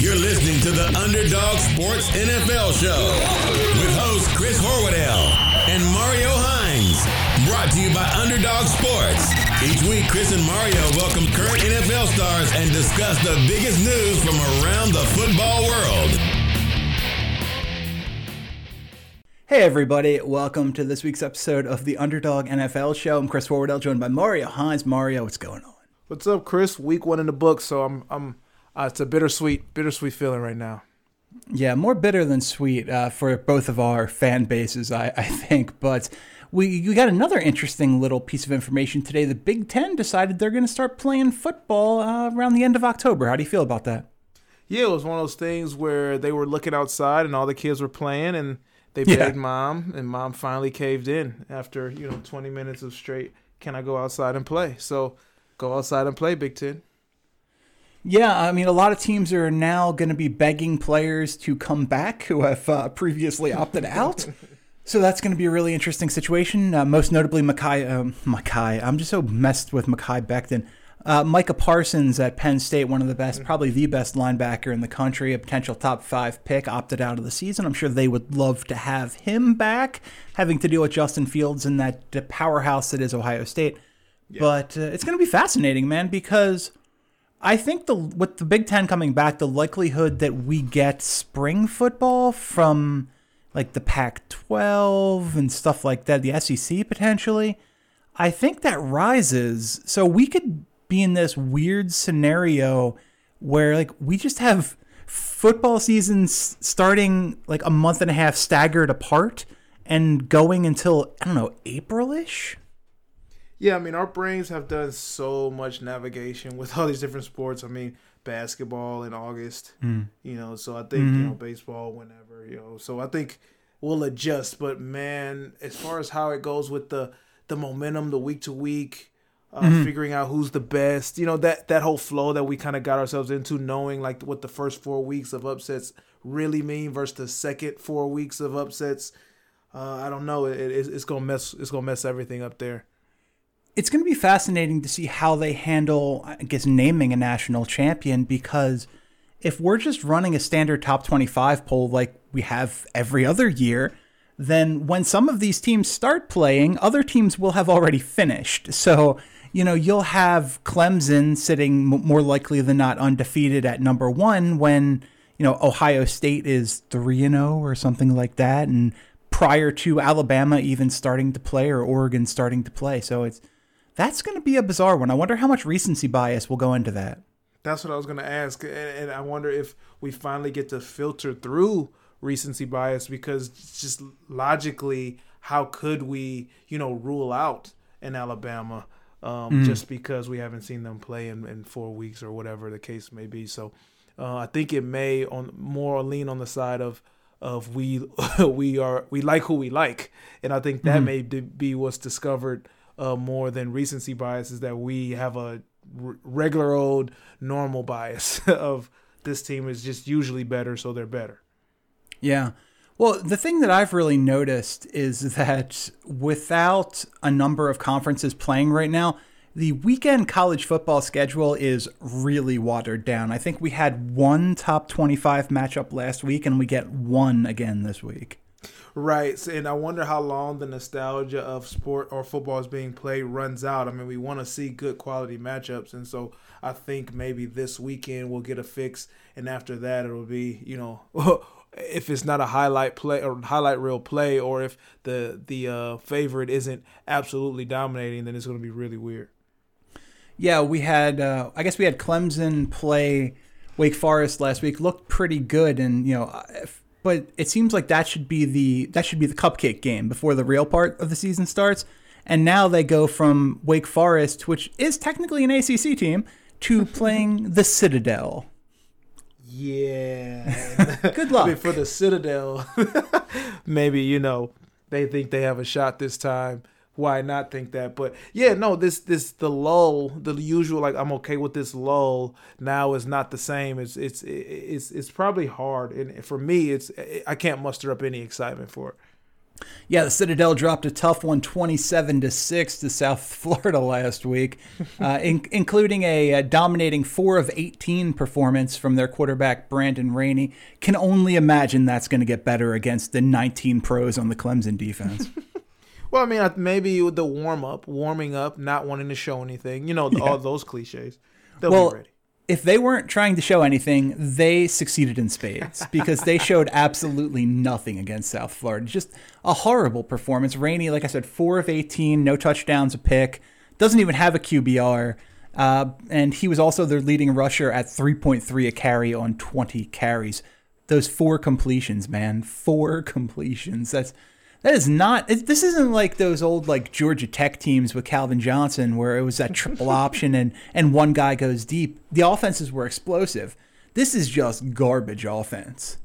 You're listening to the Underdog Sports NFL Show with hosts Chris Horwedel and Mario Hines. Brought to you by Underdog Sports. Each week, Chris and Mario welcome current NFL stars and discuss the biggest news from around the football world. Hey everybody, welcome to this week's episode of the Underdog NFL Show. I'm Chris Horwedel, joined by Mario Hines. Mario, what's going on? What's up, Chris? Week one in the book, so I'm I'm uh, it's a bittersweet bittersweet feeling right now. Yeah, more bitter than sweet uh, for both of our fan bases, I, I think. But we, we got another interesting little piece of information today. The Big Ten decided they're going to start playing football uh, around the end of October. How do you feel about that? Yeah, it was one of those things where they were looking outside and all the kids were playing, and they Yeah. begged mom, and mom finally caved in after you know 20 minutes of straight. Can I go outside and play? So go outside and play, Big Ten. Yeah, I mean, a lot of teams are now going to be begging players to come back who have uh, previously opted out. So that's going to be a really interesting situation. Uh, most notably, Mekhi, um, Mekhi. I'm just so messed with Mekhi Becton. Uh, Micah Parsons at Penn State, one of the best, probably the best linebacker in the country, a potential top five pick, opted out of the season. I'm sure they would love to have him back, having to deal with Justin Fields and that uh, powerhouse that is Ohio State. But uh, it's going to be fascinating, man, because I think the with the Big Ten coming back, the likelihood that we get spring football from like the Pac-12 and stuff like that, the SEC potentially, I think that rises. So we could be in this weird scenario where like we just have football seasons starting like a month and a half staggered apart and going until I don't know April-ish. Yeah, I mean, our brains have done so much navigation with all these different sports. I mean, basketball in August, you know, so I think, you know, baseball whenever, you know, so I think we'll adjust. But man, as far as how it goes with the the momentum, the week to week, uh, figuring out who's the best, you know, that that whole flow that we kind of got ourselves into, knowing like what the first four weeks of upsets really mean versus the second four weeks of upsets. Uh, I don't know. It, it's, it's gonna mess. It's gonna mess everything up there. It's going to be fascinating to see how they handle, I guess, naming a national champion because if we're just running a standard top 25 poll like we have every other year, then when some of these teams start playing, other teams will have already finished. So, you know, you'll have Clemson sitting more likely than not undefeated at number one when, you know, Ohio State is 3 and 0 or something like that. And prior to Alabama even starting to play or Oregon starting to play. So it's, that's going to be a bizarre one. I wonder how much recency bias will go into that. That's what I was going to ask, and, and I wonder if we finally get to filter through recency bias because just logically, how could we, you know, rule out an Alabama um, just because we haven't seen them play in, in four weeks or whatever the case may be? So, uh, I think it may on more lean on the side of of we we are we like who we like, and I think that may be what's discovered uh, more than recency bias is that we have a r- regular old normal bias of this team is just usually better, so they're better. Yeah. Well, the thing that I've really noticed is that without a number of conferences playing right now, the weekend college football schedule is really watered down. I think we had one top 25 matchup last week, and we get one again this week. Right, and I wonder how long the nostalgia of sport or football is being played runs out. I mean, we want to see good quality matchups, and so I think maybe this weekend we'll get a fix, and after that it'll be, you know, if it's not a highlight play or highlight reel play, or if the the uh, favorite isn't absolutely dominating, then it's going to be really weird. Yeah, we had. Uh, I guess we had Clemson play Wake Forest last week. Looked pretty good, and you know, if, but it seems like that should be the that should be the cupcake game before the real part of the season starts. And now they go from Wake Forest, which is technically an ACC team, to playing the Citadel. Yeah. Good luck. I mean, for the Citadel, maybe you know they think they have a shot this time. Why not think that? But yeah, no, this this the lull, the usual like I'm okay with this lull now is not the same. It's it's it's it's probably hard, and for me, it's I can't muster up any excitement for it. Yeah, the Citadel dropped a tough one, 27 to six, to South Florida last week, uh, in, including a, a, dominating four of 18 performance from their quarterback Brandon Rainey. Can only imagine that's going to get better against the 19 pros on the Clemson defense. well, I mean, maybe the warm up, warming up, not wanting to show anything, you know, yeah. all those cliches. They'll well, be ready if they weren't trying to show anything, they succeeded in spades because they showed absolutely nothing against South Florida. Just a horrible performance. Rainey, like I said, four of 18, no touchdowns, a pick, doesn't even have a QBR. Uh, and he was also their leading rusher at 3.3 a carry on 20 carries. Those four completions, man, four completions. That's that is not. This isn't like those old like Georgia Tech teams with Calvin Johnson, where it was that triple option and and one guy goes deep. The offenses were explosive. This is just garbage offense.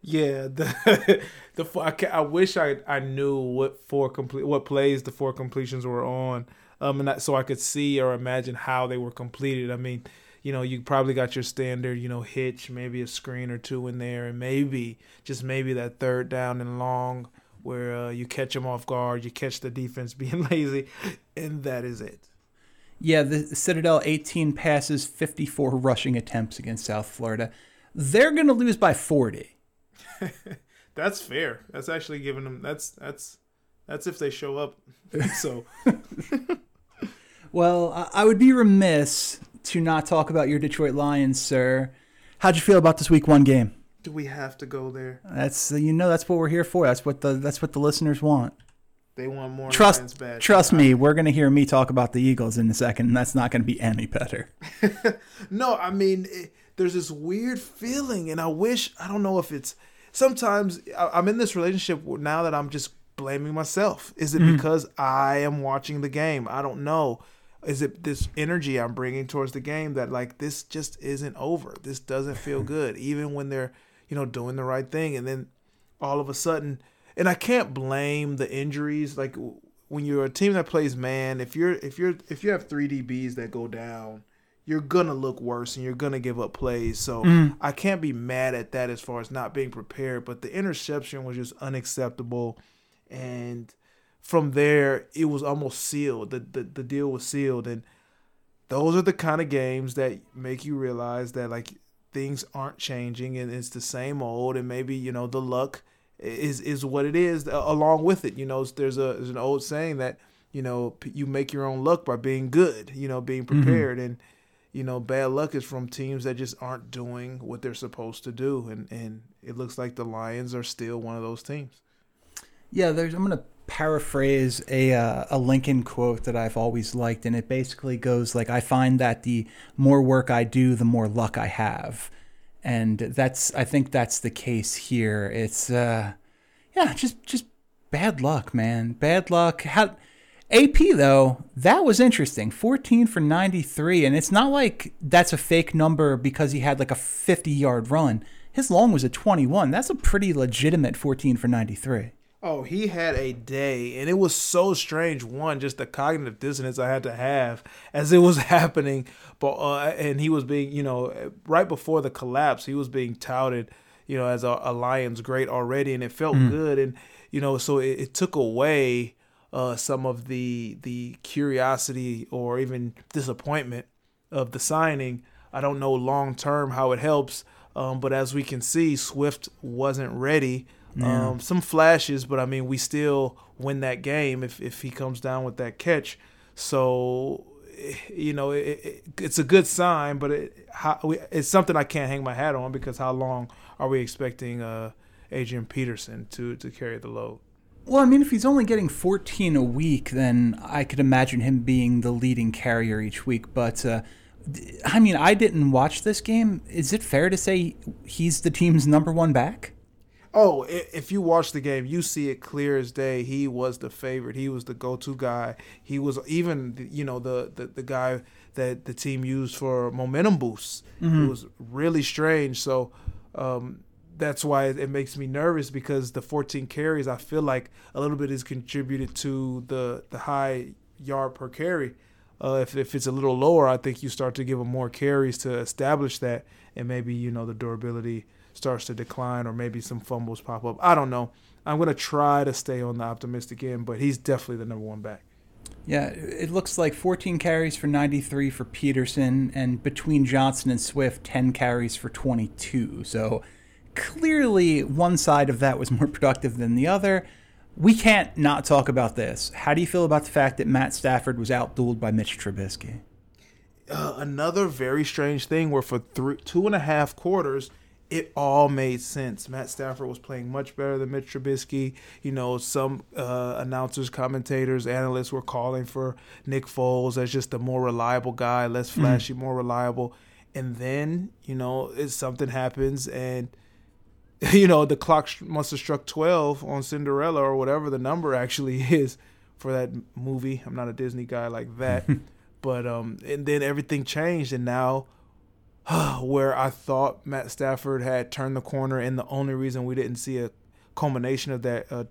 Yeah, the the I, I wish I I knew what four complete what plays the four completions were on, um, and that, so I could see or imagine how they were completed. I mean, you know, you probably got your standard, you know, hitch, maybe a screen or two in there, and maybe just maybe that third down and long where uh, you catch them off guard, you catch the defense being lazy, and that is it. Yeah, the Citadel 18 passes, 54 rushing attempts against South Florida. They're going to lose by 40. that's fair. That's actually giving them that's that's that's if they show up. so Well, I would be remiss to not talk about your Detroit Lions, sir. How'd you feel about this week 1 game? Do we have to go there? That's you know that's what we're here for. That's what the that's what the listeners want. They want more. Trust trust me, we're gonna hear me talk about the Eagles in a second, and that's not gonna be any better. no, I mean it, there's this weird feeling, and I wish I don't know if it's sometimes I, am in this relationship now that I'm just blaming myself. Is it mm. because I am watching the game? I don't know is it this energy I'm bringing towards the game that like this just isn't over. This doesn't feel good, even when they're you know, doing the right thing. And then all of a sudden, and I can't blame the injuries. Like when you're a team that plays man, if you're if you're if you have three DBs that go down, you're gonna look worse and you're gonna give up plays. So mm. I can't be mad at that as far as not being prepared. But the interception was just unacceptable, and from there it was almost sealed. The the, the deal was sealed, and those are the kind of games that make you realize that like things aren't changing and it's the same old and maybe you know the luck is is what it is uh, along with it you know there's a there's an old saying that you know you make your own luck by being good you know being mm-hmm. prepared mm-hmm. and you know bad luck is from teams that just aren't doing what they're supposed to do and and it looks like the lions are still one of those teams yeah there's i'm gonna paraphrase a uh, a Lincoln quote that I've always liked, and it basically goes like, "I find that the more work I do, the more luck I have," and that's I think that's the case here. It's uh, yeah, just just bad luck, man, bad luck. How AP though, that was interesting. 14 for 93, and it's not like that's a fake number because he had like a 50 yard run. His long was a 21. That's a pretty legitimate 14 for 93. Oh, he had a day, and it was so strange. One, just the cognitive dissonance I had to have as it was happening, but uh, and he was being, you know, right before the collapse, he was being touted, you know, as a, a Lions great already, and it felt mm. good, and you know, so it, it took away uh, some of the the curiosity or even disappointment of the signing. I don't know long term how it helps, um, but as we can see, Swift wasn't ready. Yeah. Um, some flashes, but I mean, we still win that game if, if he comes down with that catch. So, you know, it, it, it's a good sign, but it, how, it's something I can't hang my hat on because how long are we expecting uh, Adrian Peterson to, to carry the load? Well, I mean, if he's only getting 14 a week, then I could imagine him being the leading carrier each week. But, uh, I mean, I didn't watch this game. Is it fair to say he's the team's number one back? Oh, if you watch the game, you see it clear as day. He was the favorite. He was the go-to guy. He was even, you know, the the, the guy that the team used for momentum boosts. Mm-hmm. It was really strange. So um, that's why it makes me nervous because the 14 carries, I feel like a little bit is contributed to the the high yard per carry. Uh, if if it's a little lower, I think you start to give him more carries to establish that, and maybe you know the durability starts to decline, or maybe some fumbles pop up. I don't know. I'm gonna try to stay on the optimistic end, but he's definitely the number one back. Yeah, it looks like 14 carries for 93 for Peterson, and between Johnson and Swift, 10 carries for 22. So clearly, one side of that was more productive than the other. We can't not talk about this. How do you feel about the fact that Matt Stafford was outdueled by Mitch Trubisky? Uh, another very strange thing where for three, two and a half quarters, it all made sense. Matt Stafford was playing much better than Mitch Trubisky. You know, some uh, announcers, commentators, analysts were calling for Nick Foles as just a more reliable guy, less mm-hmm. flashy, mm-hmm. more reliable. And then, you know, something happens and – you know, the clock must have struck 12 on Cinderella or whatever the number actually is for that movie. I'm not a Disney guy like that. but um and then everything changed and now where I thought Matt Stafford had turned the corner and the only reason we didn't see a culmination of that uh,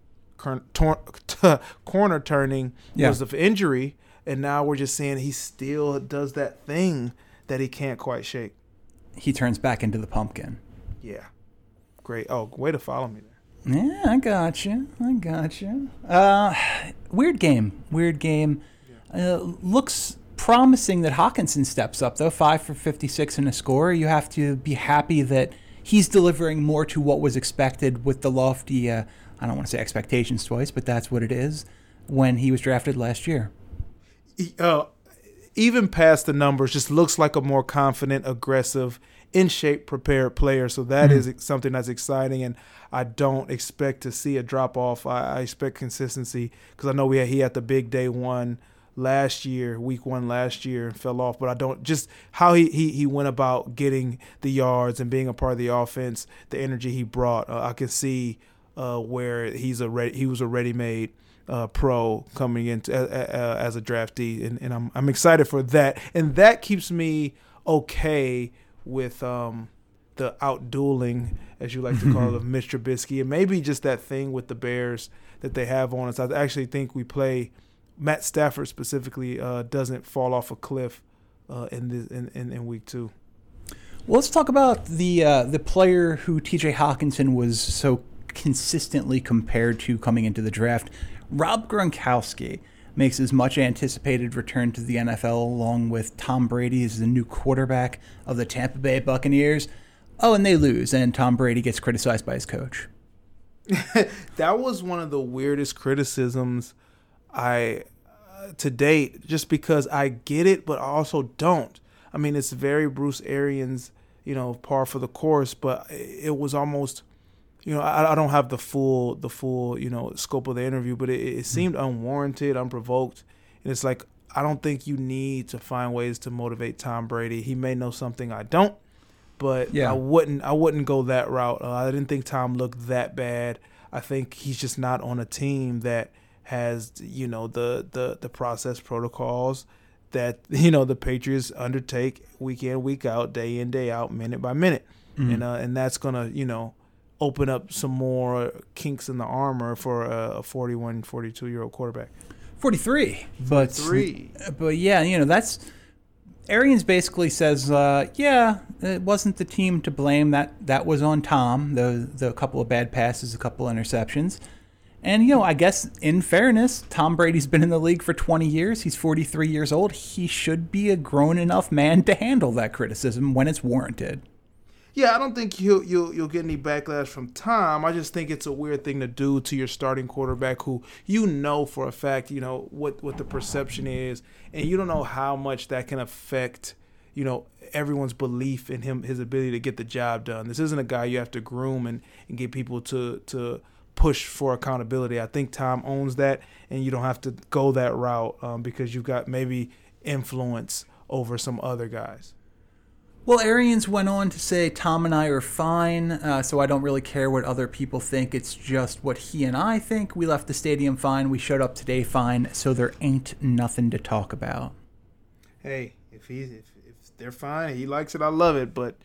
tor- t- corner turning yeah. was of injury and now we're just seeing he still does that thing that he can't quite shake. He turns back into the pumpkin. Yeah. Great. Oh, way to follow me there. Yeah, I got you. I got you. Uh, weird game. Weird game. Uh, looks promising that Hockenson steps up though. Five for fifty-six in a score. You have to be happy that he's delivering more to what was expected with the lofty. Uh, I don't want to say expectations twice, but that's what it is. When he was drafted last year. Uh, even past the numbers, just looks like a more confident, aggressive, in shape, prepared player. So that mm-hmm. is something that's exciting, and I don't expect to see a drop off. I, I expect consistency because I know we had, he had the big day one last year, week one last year, and fell off. But I don't just how he he, he went about getting the yards and being a part of the offense, the energy he brought. Uh, I can see uh, where he's a ready, he was a ready made. Uh, pro coming into uh, uh, as a draftee, and, and I'm I'm excited for that, and that keeps me okay with um, the outdueling, as you like to call it, of Mitch Trubisky, and maybe just that thing with the Bears that they have on us. I actually think we play Matt Stafford specifically uh, doesn't fall off a cliff uh, in, this, in, in, in week two. Well, let's talk about the uh, the player who T.J. Hockenson was so consistently compared to coming into the draft, Rob Gronkowski makes his much anticipated return to the NFL along with Tom Brady as the new quarterback of the Tampa Bay Buccaneers. Oh, and they lose, and Tom Brady gets criticized by his coach. that was one of the weirdest criticisms I uh, to date, just because I get it, but I also don't. I mean, it's very Bruce Arians, you know, par for the course, but it was almost you know, I, I don't have the full the full you know scope of the interview, but it, it hmm. seemed unwarranted, unprovoked, and it's like I don't think you need to find ways to motivate Tom Brady. He may know something I don't, but yeah. I wouldn't I wouldn't go that route. Uh, I didn't think Tom looked that bad. I think he's just not on a team that has you know the the the process protocols that you know the Patriots undertake week in week out, day in day out, minute by minute, mm-hmm. and uh, and that's gonna you know open up some more kinks in the armor for a 41, 42 year old quarterback. 43. But, 43. But yeah, you know, that's. Arians basically says, uh, yeah, it wasn't the team to blame. That that was on Tom. The the couple of bad passes, a couple of interceptions. And you know, I guess in fairness, Tom Brady's been in the league for 20 years. He's 43 years old. He should be a grown enough man to handle that criticism when it's warranted yeah, I don't think you'll you'll you'll get any backlash from Tom. I just think it's a weird thing to do to your starting quarterback, who you know for a fact, you know what what the perception is, and you don't know how much that can affect, you know, everyone's belief in him, his ability to get the job done. This isn't a guy you have to groom and and get people to to push for accountability. I think Tom owns that, and you don't have to go that route um, because you've got maybe influence over some other guys. Well, Arians went on to say, Tom and I are fine, uh, so I don't really care what other people think. It's just what he and I think. We left the stadium fine. We showed up today fine, so there ain't nothing to talk about. Hey, if he's if, if they're fine, he likes it. I love it. But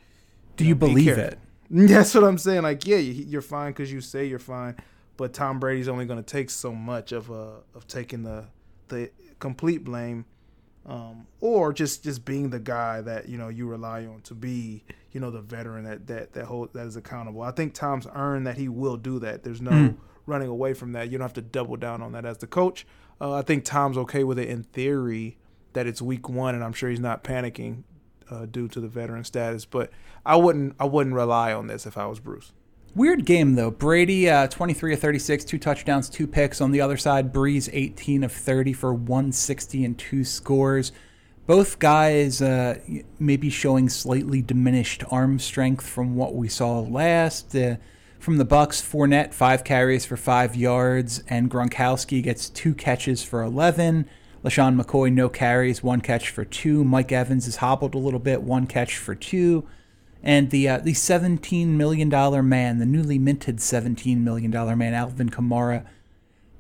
do you, know, believe it? That's what I'm saying. Like, yeah, you're fine because you say you're fine, but Tom Brady's only going to take so much of uh of taking the the complete blame um, or just just being the guy that you know you rely on to be you know the veteran that that that hold, that is accountable. I think Tom's earned that he will do that. There's no mm. running away from that. You don't have to double down on that as the coach. Uh, I think Tom's okay with it in theory that it's week one, and I'm sure he's not panicking uh, due to the veteran status. But I wouldn't I wouldn't rely on this if I was Bruce. Weird game though. Brady, uh, 23 of 36, two touchdowns, two picks. On the other side, Brees, 18 of 30 for 160 and two scores. Both guys uh, maybe showing slightly diminished arm strength from what we saw last. Uh, from the Bucs, Fournette five carries for five yards, and Gronkowski gets two catches for 11. LeSean McCoy no carries, one catch for two. Mike Evans is hobbled a little bit, one catch for two. And the uh, the seventeen million dollar man, the newly minted seventeen million dollar man, Alvin Kamara,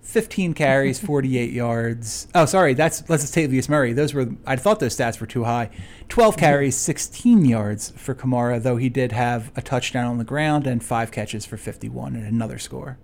fifteen carries, forty eight yards. Oh, sorry, that's that's Latavius Murray. Those were I thought those stats were too high. Twelve carries, sixteen yards for Kamara, though he did have a touchdown on the ground and five catches for fifty one and another score.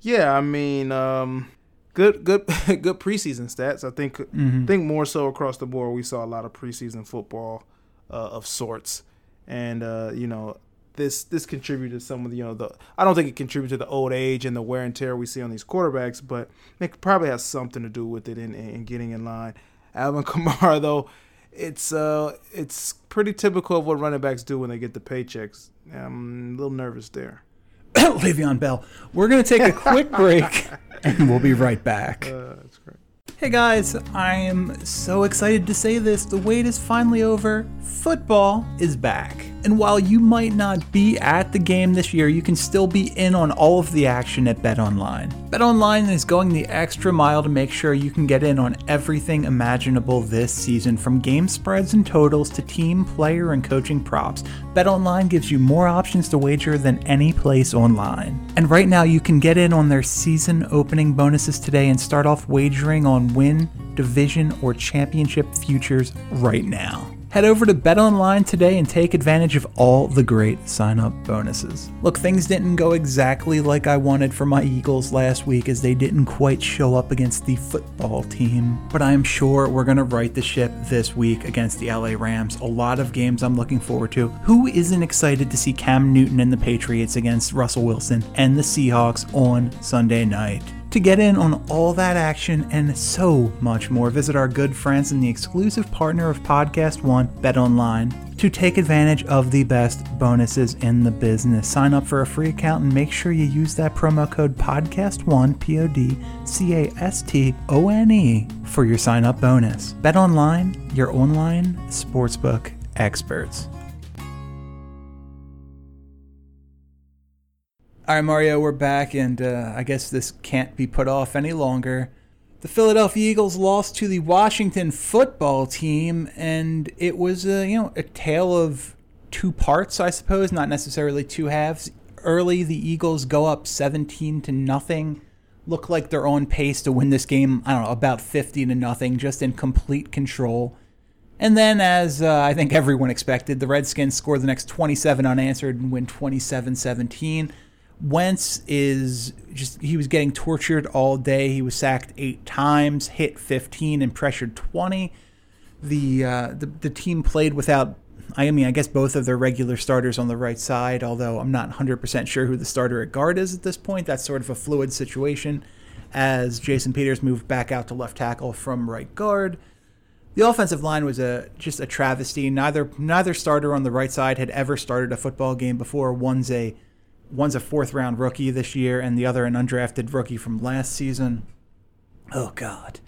Yeah, I mean, um, good good good preseason stats. I think mm-hmm. think more so across the board. We saw a lot of preseason football uh, of sorts and uh, you know this this contributed to some of the you know the I don't think it contributed to the old age and the wear and tear we see on these quarterbacks, but it probably has something to do with it in, in getting in line. Alvin Kamara though, it's uh it's pretty typical of what running backs do when they get the paychecks. I'm a little nervous there. Le'Veon Bell. We're gonna take a quick break, and we'll be right back. Uh, that's great. Hey guys, I am so excited to say this. The wait is finally over. Football is back. And while you might not be at the game this year, you can still be in on all of the action at BetOnline. BetOnline is going the extra mile to make sure you can get in on everything imaginable this season, from game spreads and totals to team, player, and coaching props. BetOnline gives you more options to wager than any place online. And right now, you can get in on their season opening bonuses today and start off wagering on win, division, or championship futures right now. Head over to BetOnline today and take advantage of all the great sign up bonuses. Look, things didn't go exactly like I wanted for my Eagles last week as they didn't quite show up against the football team, but I am sure we're going to right the ship this week against the LA Rams. A lot of games I'm looking forward to. Who isn't excited to see Cam Newton and the Patriots against Russell Wilson and the Seahawks on Sunday night? To get in on all that action and so much more, visit our good friends and the exclusive partner of Podcast One, BetOnline, to take advantage of the best bonuses in the business. Sign up for a free account and make sure you use that promo code Podcast1, P O D C A S T O N E, for your sign up bonus. BetOnline, your online sportsbook experts. All right, Mario, we're back, and uh, I guess this can't be put off any longer. The Philadelphia Eagles lost to the Washington football team, and it was a, you know a tale of two parts, I suppose, not necessarily two halves. Early, the Eagles go up 17 to nothing, look like they're on pace to win this game. I don't know about 50 to nothing, just in complete control. And then, as uh, I think everyone expected, the Redskins score the next 27 unanswered and win 27 17. Wentz is just he was getting tortured all day. He was sacked eight times, hit 15, and pressured 20. The uh, the, the team played without. I mean, I guess both of their regular starters on the right side, although I'm not 100% sure who the starter at guard is at this point. That's sort of a fluid situation as Jason Peters moved back out to left tackle from right guard. The offensive line was a just a travesty. Neither neither starter on the right side had ever started a football game before. One's a one's a fourth round rookie this year, and the other an undrafted rookie from last season. Oh, God.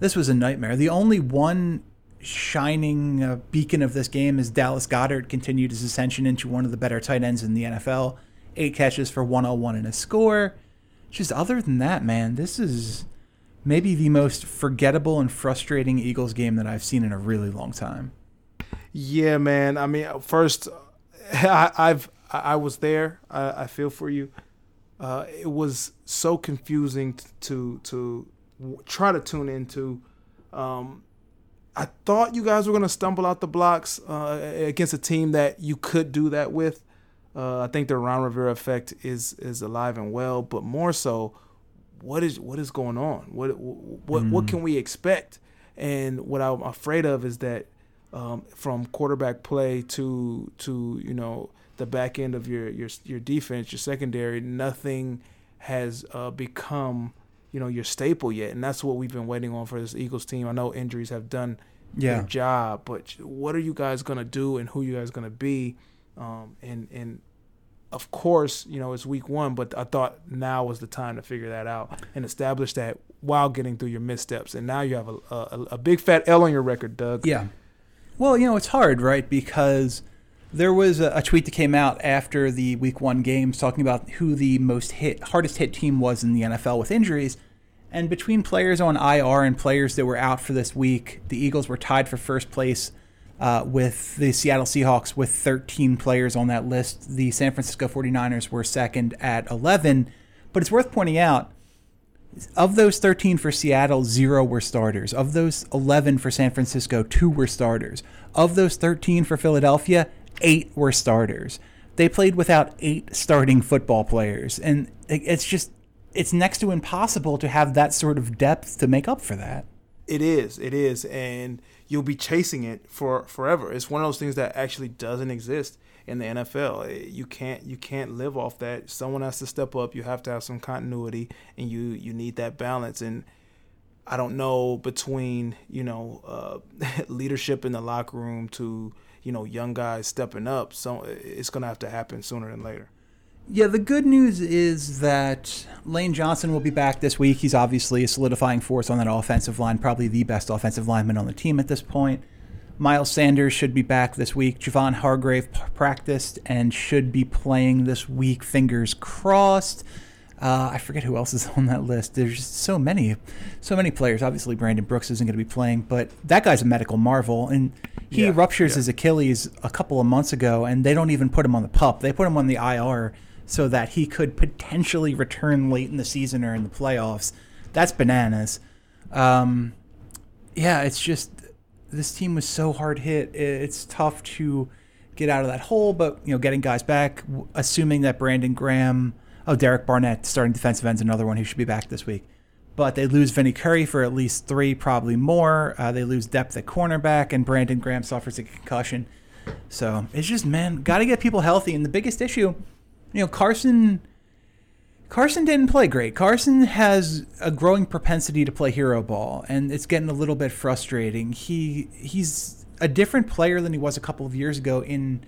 This was a nightmare. The only one shining uh, beacon of this game is Dallas Goedert continued his ascension into one of the better tight ends in the NFL. Eight catches for 101 and a score. Just other than that, man, this is maybe the most forgettable and frustrating Eagles game that I've seen in a really long time. Yeah, man. I mean, first, I, have I, I was there. I, I, feel for you. Uh, it was so confusing to to try to tune into. Um, I thought you guys were gonna stumble out the blocks uh, against a team that you could do that with. Uh, I think the Ron Rivera effect is is alive and well, but more so, what is what is going on? What what mm. what can we expect? And what I'm afraid of is that um, from quarterback play to to you know the back end of your your your defense, your secondary, nothing has uh, become you know your staple yet, and that's what we've been waiting on for this Eagles team. I know injuries have done Yeah. their job, but what are you guys gonna do, and who you guys gonna be? Um, and and of course, you know it's week one, but I thought now was the time to figure that out and establish that while getting through your missteps. And now you have a a, a big fat L on your record, Doug. Yeah. Well, you know, it's hard, right? Because there was a, tweet that came out after the week one games talking about who the most hit, hardest hit team was in the NFL with injuries. And between players on IR and players that were out for this week, the Eagles were tied for first place uh, with the Seattle Seahawks with 13 players on that list. The San Francisco 49ers were second at 11. But it's worth pointing out of those 13 for Seattle, zero were starters. Of those 11 for San Francisco, two were starters. Of those 13 for Philadelphia, eight were starters. They played without eight starting football players. And it's just, it's next to impossible to have that sort of depth to make up for that. It is. It is, and you'll be chasing it for forever. It's one of those things that actually doesn't exist in the NFL. Eh, You can't you can't live off that. Someone has to step up. You have to have some continuity, and you you need that balance. And I don't know between you know uh, leadership in the locker room to you know young guys stepping up. So it's gonna have to happen sooner than later. Yeah, the good news is that Lane Johnson will be back this week. He's obviously a solidifying force on that offensive line, probably the best offensive lineman on the team at this point. Miles Sanders should be back this week. Javon Hargrave practiced and should be playing this week. Fingers crossed. Uh, I forget who else is on that list. There's just so many, so many players. Obviously, Brandon Brooks isn't going to be playing, but that guy's a medical marvel, and he Yeah, ruptures yeah. his Achilles a couple of months ago, and they don't even put him on the pup. They put him on the IR so that he could potentially return late in the season or in the playoffs. That's bananas. Um, yeah, it's just this team was so hard hit. It's tough to get out of that hole, but you know, getting guys back, assuming that Brandon Graham, oh, Derek Barnett, starting defensive end's another one who should be back this week. But they lose Vinny Curry for at least three, probably more. Uh, they lose depth at cornerback, and Brandon Graham suffers a concussion. So it's just, man, got to get people healthy. And the biggest issue, you know, Carson. Carson didn't play great. Carson has a growing propensity to play hero ball, and it's getting a little bit frustrating. He he's a different player than he was a couple of years ago in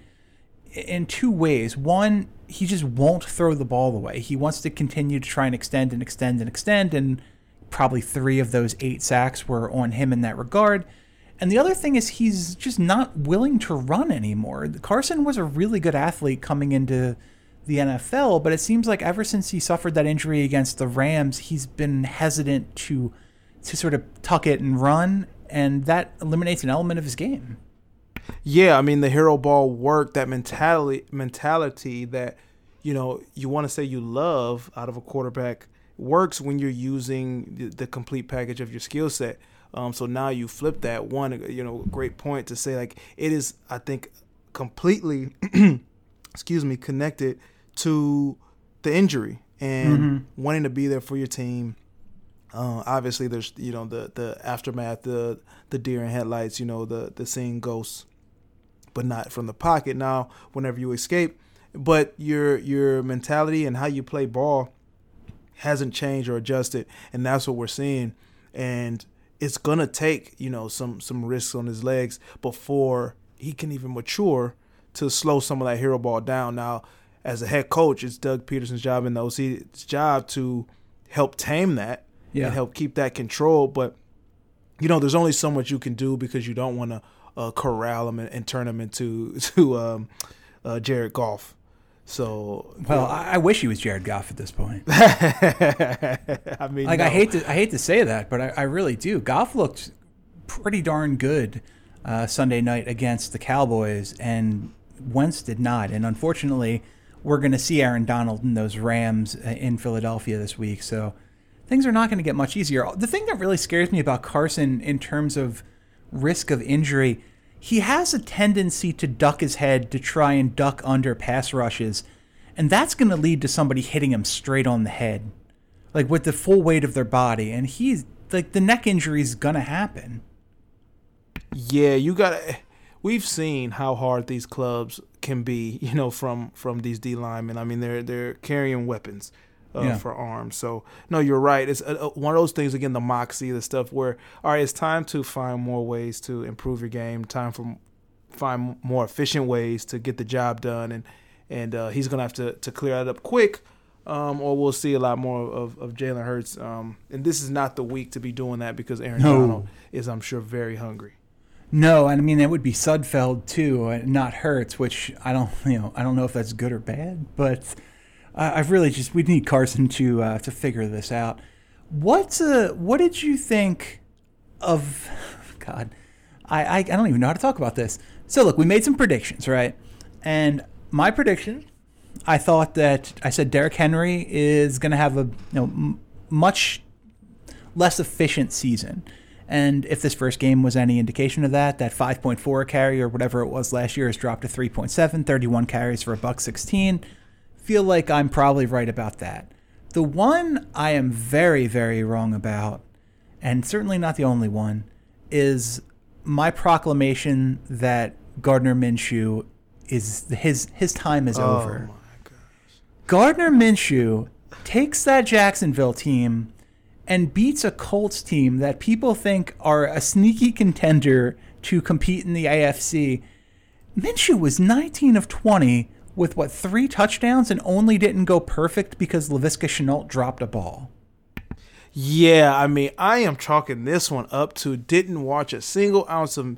in two ways. One, he just won't throw the ball away. He wants to continue to try and extend and extend and extend, and probably three of those eight sacks were on him in that regard. And the other thing is he's just not willing to run anymore. Carson was a really good athlete coming into the NFL, but it seems like ever since he suffered that injury against the Rams, he's been hesitant to to sort of tuck it and run, and that eliminates an element of his game. Yeah, I mean the hero ball work, that mentality mentality that you know you want to say you love out of a quarterback works when you're using the, the complete package of your skill set. Um, so now you flip that one, you know, great point to say like it is. I think completely, excuse me, connected to the injury and wanting to be there for your team. Uh, obviously, there's you know the the aftermath, the the deer in headlights, you know the the seeing ghosts, but not from the pocket. Now, whenever you escape, but your your mentality and how you play ball hasn't changed or adjusted, and that's what we're seeing. And it's gonna take you know some some risks on his legs before he can even mature to slow some of that hero ball down. Now, as a head coach, it's Doug Pederson's job and the OC's job to help tame that Yeah. and help keep that control. But you know, there's only so much you can do because you don't want to uh, corral him and, and turn him into to um, uh, Jared Goff. So, Well, I, I wish he was Jared Goff at this point. I mean, Like I hate to I hate to say that, but I, I really do. Goff looked pretty darn good uh, Sunday night against the Cowboys, and Wentz did not. And unfortunately, we're going to see Aaron Donald and those Rams uh, in Philadelphia this week. So things are not going to get much easier. The thing that really scares me about Carson in terms of risk of injury, he has a tendency to duck his head to try and duck under pass rushes, and that's going to lead to somebody hitting him straight on the head like with the full weight of their body and he's like the neck injury is gonna happen Yeah, you got to. We've seen how hard these clubs can be, you know, from from these D linemen. I mean, they're they're carrying weapons uh, Yeah. for arms. So no, you're right. It's uh, uh, one of those things again, the moxie, the stuff where all right, it's time to find more ways to improve your game. Time for find more efficient ways to get the job done, and and uh, he's gonna have to to clear that up quick. Um, or we'll see a lot more of, of Jalen Hurts. Um, and this is not the week to be doing that because Aaron No. Donald is, I'm sure, very hungry. No, I mean it would be Sudfeld too, uh, not Hurts, which I don't, you know, I don't know if that's good or bad, but uh, I've really just we need Carson to uh, to figure this out. What uh, what did you think of? God, I, I I don't even know how to talk about this. So look, we made some predictions, right? And my prediction, I thought that I said Derrick Henry is going to have a you know m- much less efficient season. And if this first game was any indication of that, that 5.4 carry or whatever it was last year has dropped to 3.7, 31 carries for a buck 16. Feel like I'm probably right about that. The one I am very, very wrong about, and certainly not the only one, is my proclamation that Gardner Minshew is his his time is oh over. Gardner Minshew takes that Jacksonville team and beats a Colts team that people think are a sneaky contender to compete in the AFC. Minshew was 19 of 20 with what three touchdowns and only didn't go perfect because Laviska Shenault dropped a ball. Yeah, I mean, I am chalking this one up to didn't watch a single ounce of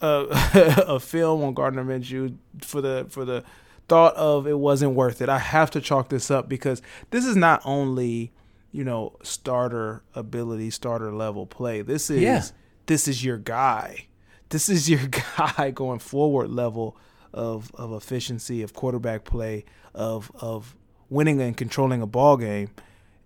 uh, of film on Gardner Minshew for the for the thought of it wasn't worth it. I have to chalk this up because this is not only you know starter ability, starter level play. This is Yeah. this is your guy. This is your guy going forward level of of efficiency of quarterback play of of winning and controlling a ball game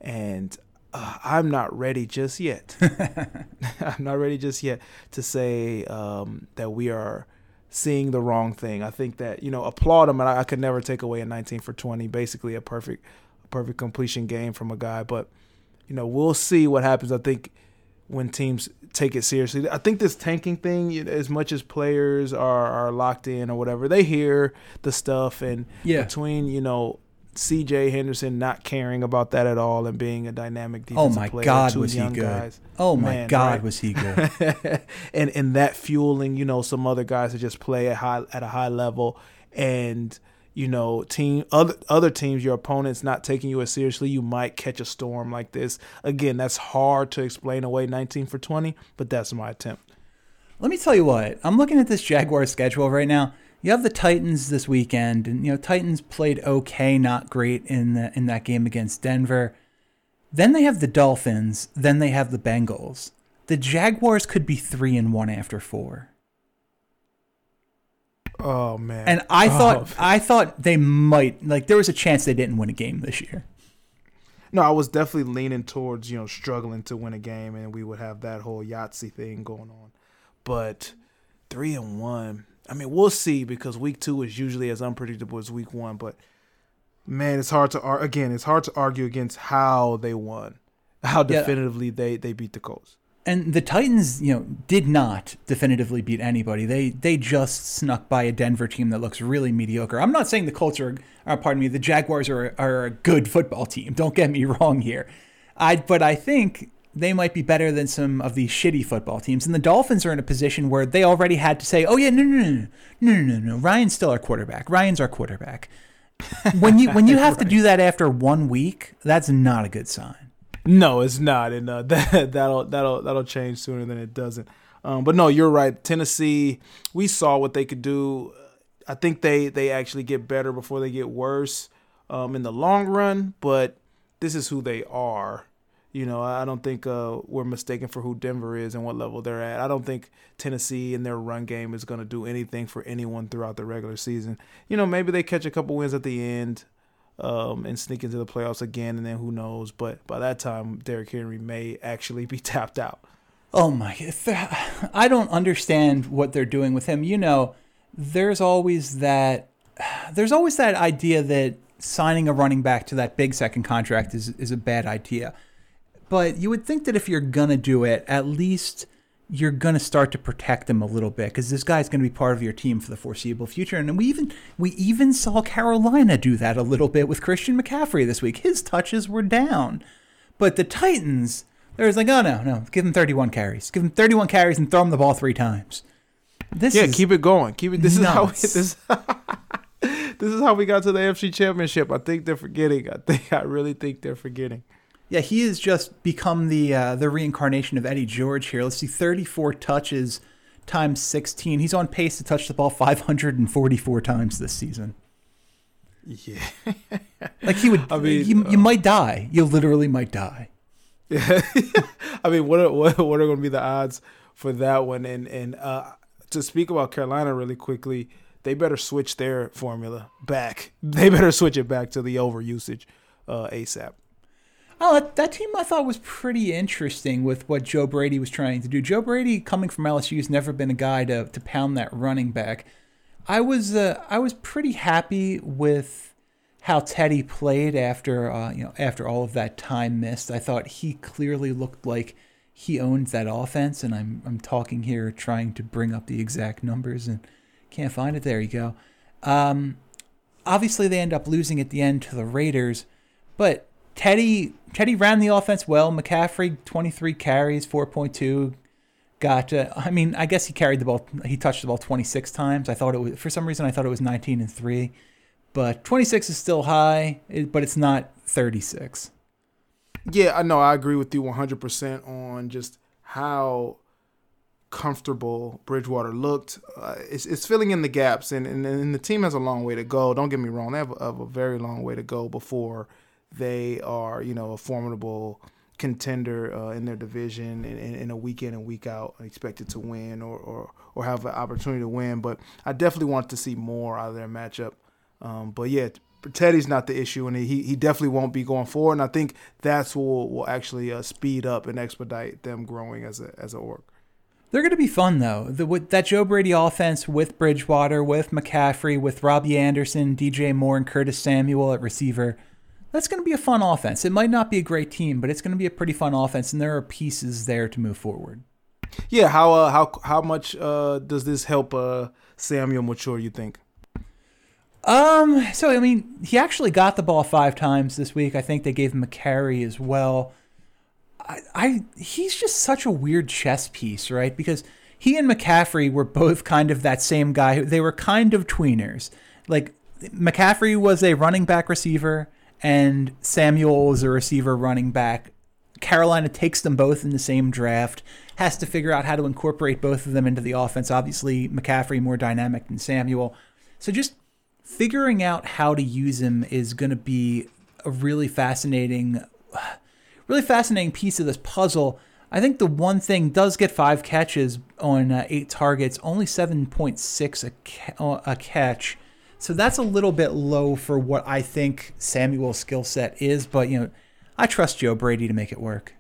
and uh, I'm not ready just yet. I'm not ready just yet to say um, that we are seeing the wrong thing. I think that you know applaud him, and I, I could never take away a 19 for 20, basically a perfect, a perfect completion game from a guy. But you know we'll see what happens. I think when teams take it seriously, I think this tanking thing, as much as players are are locked in or whatever, they hear the stuff, and Yeah. between you know. C.J. Henderson not caring about that at all and being a dynamic Oh my player. God, was he good? guys. Oh my Man, God, right? was he good? and and that fueling, you know, some other guys to just play at high at a high level, and you know, team other other teams, your opponents not taking you as seriously, you might catch a storm like this. Again, that's hard to explain away. 19 for 20, but that's my attempt. Let me tell you what. I'm looking at this jaguar schedule right now. You have the Titans this weekend, and you know Titans played okay, not great in the, in that game against Denver. Then they have the Dolphins. Then they have the Bengals. The Jaguars could be three and one after four. Oh man. And I Oh, thought I thought they might like there was a chance they didn't win a game this year. No, I was definitely leaning towards, you know, struggling to win a game and we would have that whole Yahtzee thing going on. But three and one, I mean, we'll see because week two is usually as unpredictable as week one. But man, it's hard to ar- again, it's hard to argue against how they won, how Yeah. definitively they they beat the Colts. And the Titans, you know, did not definitively beat anybody. They they just snuck by a Denver team that looks really mediocre. I'm not saying the Colts are, uh, pardon me, the Jaguars are are a good football team. Don't get me wrong here. I but I think they might be better than some of these shitty football teams. And the Dolphins are in a position where they already had to say, "Oh yeah, no, no, no, no, no, no, no. Ryan's still our quarterback. Ryan's our quarterback." when you when you have to do that after one week, that's not a good sign. No, it's not, and uh, that that'll that'll that'll change sooner than it doesn't. Um, but no, you're right. Tennessee, we saw what they could do. I think they they actually get better before they get worse um, in the long run. But this is who they are. You know, I don't think uh, we're mistaken for who Denver is and what level they're at. I don't think Tennessee and their run game is going to do anything for anyone throughout the regular season. You know, maybe they catch a couple wins at the end um, and sneak into the playoffs again, and then who knows? But by that time, Derrick Henry may actually be tapped out. Oh my! I don't understand what they're doing with him. You know, there's always that. There's always that idea that signing a running back to that big second contract is is a bad idea. But you would think that if you're gonna do it, at least you're going to start to protect him a little bit because this guy's going to be part of your team for the foreseeable future. And we even we even saw Carolina do that a little bit with Christian McCaffrey this week. His touches were down, but the Titans, they're like, oh no, no, give him 31 carries, give him 31 carries and throw him the ball three times. This yeah, keep it going. Keep it. This nuts. is how this. this is how we got to the AFC Championship. I think they're forgetting. I think I really think they're forgetting. Yeah, he has just become the uh, the reincarnation of Eddie George here. Let's see, 34 touches times 16. He's on pace to touch the ball 544 times this season. Yeah, like he would. I mean, you, you uh, might die. You literally might die. Yeah, I mean, what are, what, what are going to be the odds for that one? And and uh, to speak about Carolina really quickly, they better switch their formula back. They better switch it back to the overusage uh, ASAP. Oh, that, that, team I thought was pretty interesting with what Joe Brady was trying to do. Joe Brady, coming from LSU, has never been a guy to, to pound that running back. I was uh, I was pretty happy with how Teddy played after uh, you know after all of that time missed. I thought he clearly looked like he owned that offense, and I'm I'm talking here trying to bring up the exact numbers and can't find it. There you go. Um, obviously, they end up losing at the end to the Raiders, but Teddy Teddy ran the offense well. McCaffrey, 23 carries, 4.2. Got, I mean, I guess he carried the ball. He touched the ball 26 times. I thought it was, for some reason, I thought it was 19 and 3. But 26 is still high, but it's not 36. Yeah, I know. I agree with you 100% on just how comfortable Bridgewater looked. Uh, it's, it's filling in the gaps, and, and, and the team has a long way to go. Don't get me wrong, they have a, have a very long way to go before they are, you know, a formidable contender uh, in their division in, in, a week in and week out, expected to win or, or, or have an opportunity to win. But I definitely want to see more out of their matchup. Um, but yeah, Teddy's not the issue, and he, he definitely won't be going forward. And I think that's what will, will actually uh, speed up and expedite them growing as a as a org. They're going to be fun though. The, that Joe Brady offense with Bridgewater, with McCaffrey, with Robbie Anderson, DJ Moore, and Curtis Samuel at receiver that's going to be a fun offense. It might not be a great team, but it's going to be a pretty fun offense, and there are pieces there to move forward. Yeah, how uh, how how much uh, does this help uh, Samuel mature? You think? Um. So I mean, he actually got the ball five times this week. I think they gave him a carry as well. I, I he's just such a weird chess piece, right? Because he and McCaffrey were both kind of that same guy. They were kind of tweeners. Like McCaffrey was a running back receiver and Samuel is a receiver running back. Carolina takes them both in the same draft, has to figure out how to incorporate both of them into the offense. Obviously, McCaffrey more dynamic than Samuel. So just figuring out how to use him is going to be a really fascinating really fascinating piece of this puzzle. I think the one thing does get five catches on uh, eight targets, only 7.6 a, ca- a catch. So that's a little bit low for what I think Samuel's skill set is, but you know, I trust Joe Brady to make it work.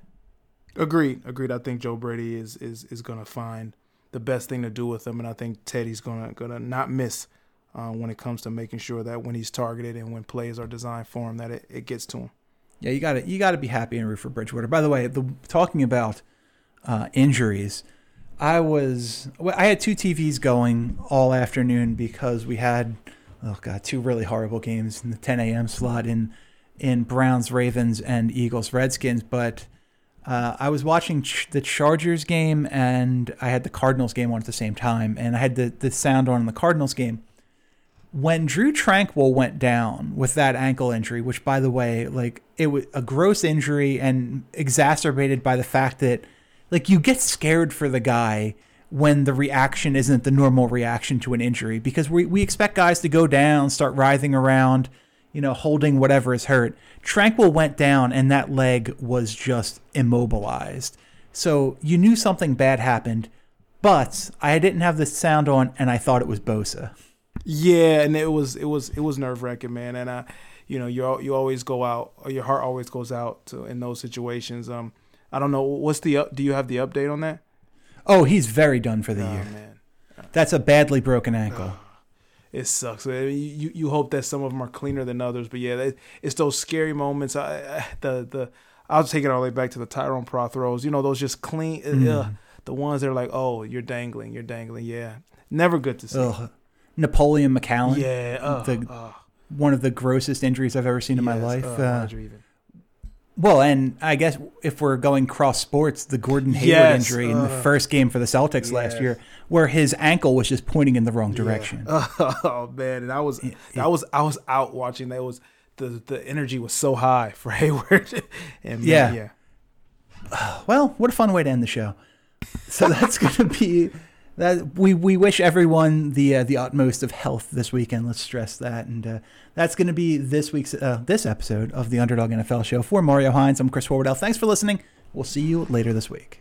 Agreed. Agreed. I think Joe Brady is is is going to find the best thing to do with him, and I think Teddy's going to going to not miss uh, when it comes to making sure that when he's targeted and when plays are designed for him, that it, it gets to him. Yeah, you got to you got to be happy and root for Bridgewater. By the way, the, talking about uh, injuries, I was I had two TVs going all afternoon because we had oh god, two really horrible games in the 10 a.m. slot in in Browns, Ravens, and Eagles, Redskins. But uh, I was watching ch- the Chargers game and I had the Cardinals game on at the same time, and I had the the sound on in the Cardinals game. When Drue Tranquill went down with that ankle injury, which by the way, like it was a gross injury and exacerbated by the fact that like you get scared for the guy when the reaction isn't the normal reaction to an injury because we, we expect guys to go down, start writhing around, you know, holding whatever is hurt. Tranquill went down and that leg was just immobilized. So you knew something bad happened, but I didn't have the sound on and I thought it was Bosa. Yeah, and it was it was it was nerve wracking, man. And I, you know, you you always go out, your heart always goes out to, in those situations. Um, I don't know what's the do you have the update on that? Oh, he's very done for the oh, year. Man. That's a badly broken ankle. it sucks. You you hope that some of them are cleaner than others, but yeah, it's those scary moments. I, the the I'll take it all the way back to the Tyrone Prothros. You know those just clean. Mm. Uh, the ones that are like, oh, you're dangling, you're dangling. Yeah, never good to see. Ugh. Napoleon McCallum. Yeah, uh, the uh, one of the grossest injuries I've ever seen in my life. uh, Uh, even. Well, and I guess if we're going cross sports, the Gordon Hayward Yes, injury in the uh, first game for the Celtics last year, where his ankle was just pointing in the wrong direction. Oh man, and I was that was I was out watching. That was the the energy was so high for Hayward. and man, Yeah. yeah, Well, what a fun way to end the show. So that's going to be that. We we wish everyone the uh, the utmost of health this weekend. Let's stress that, and uh, that's going to be this week's uh, this episode of the Underdog NFL Show. For Mario Hines, I'm Chris Horwedel. Thanks for listening. We'll see you later this week.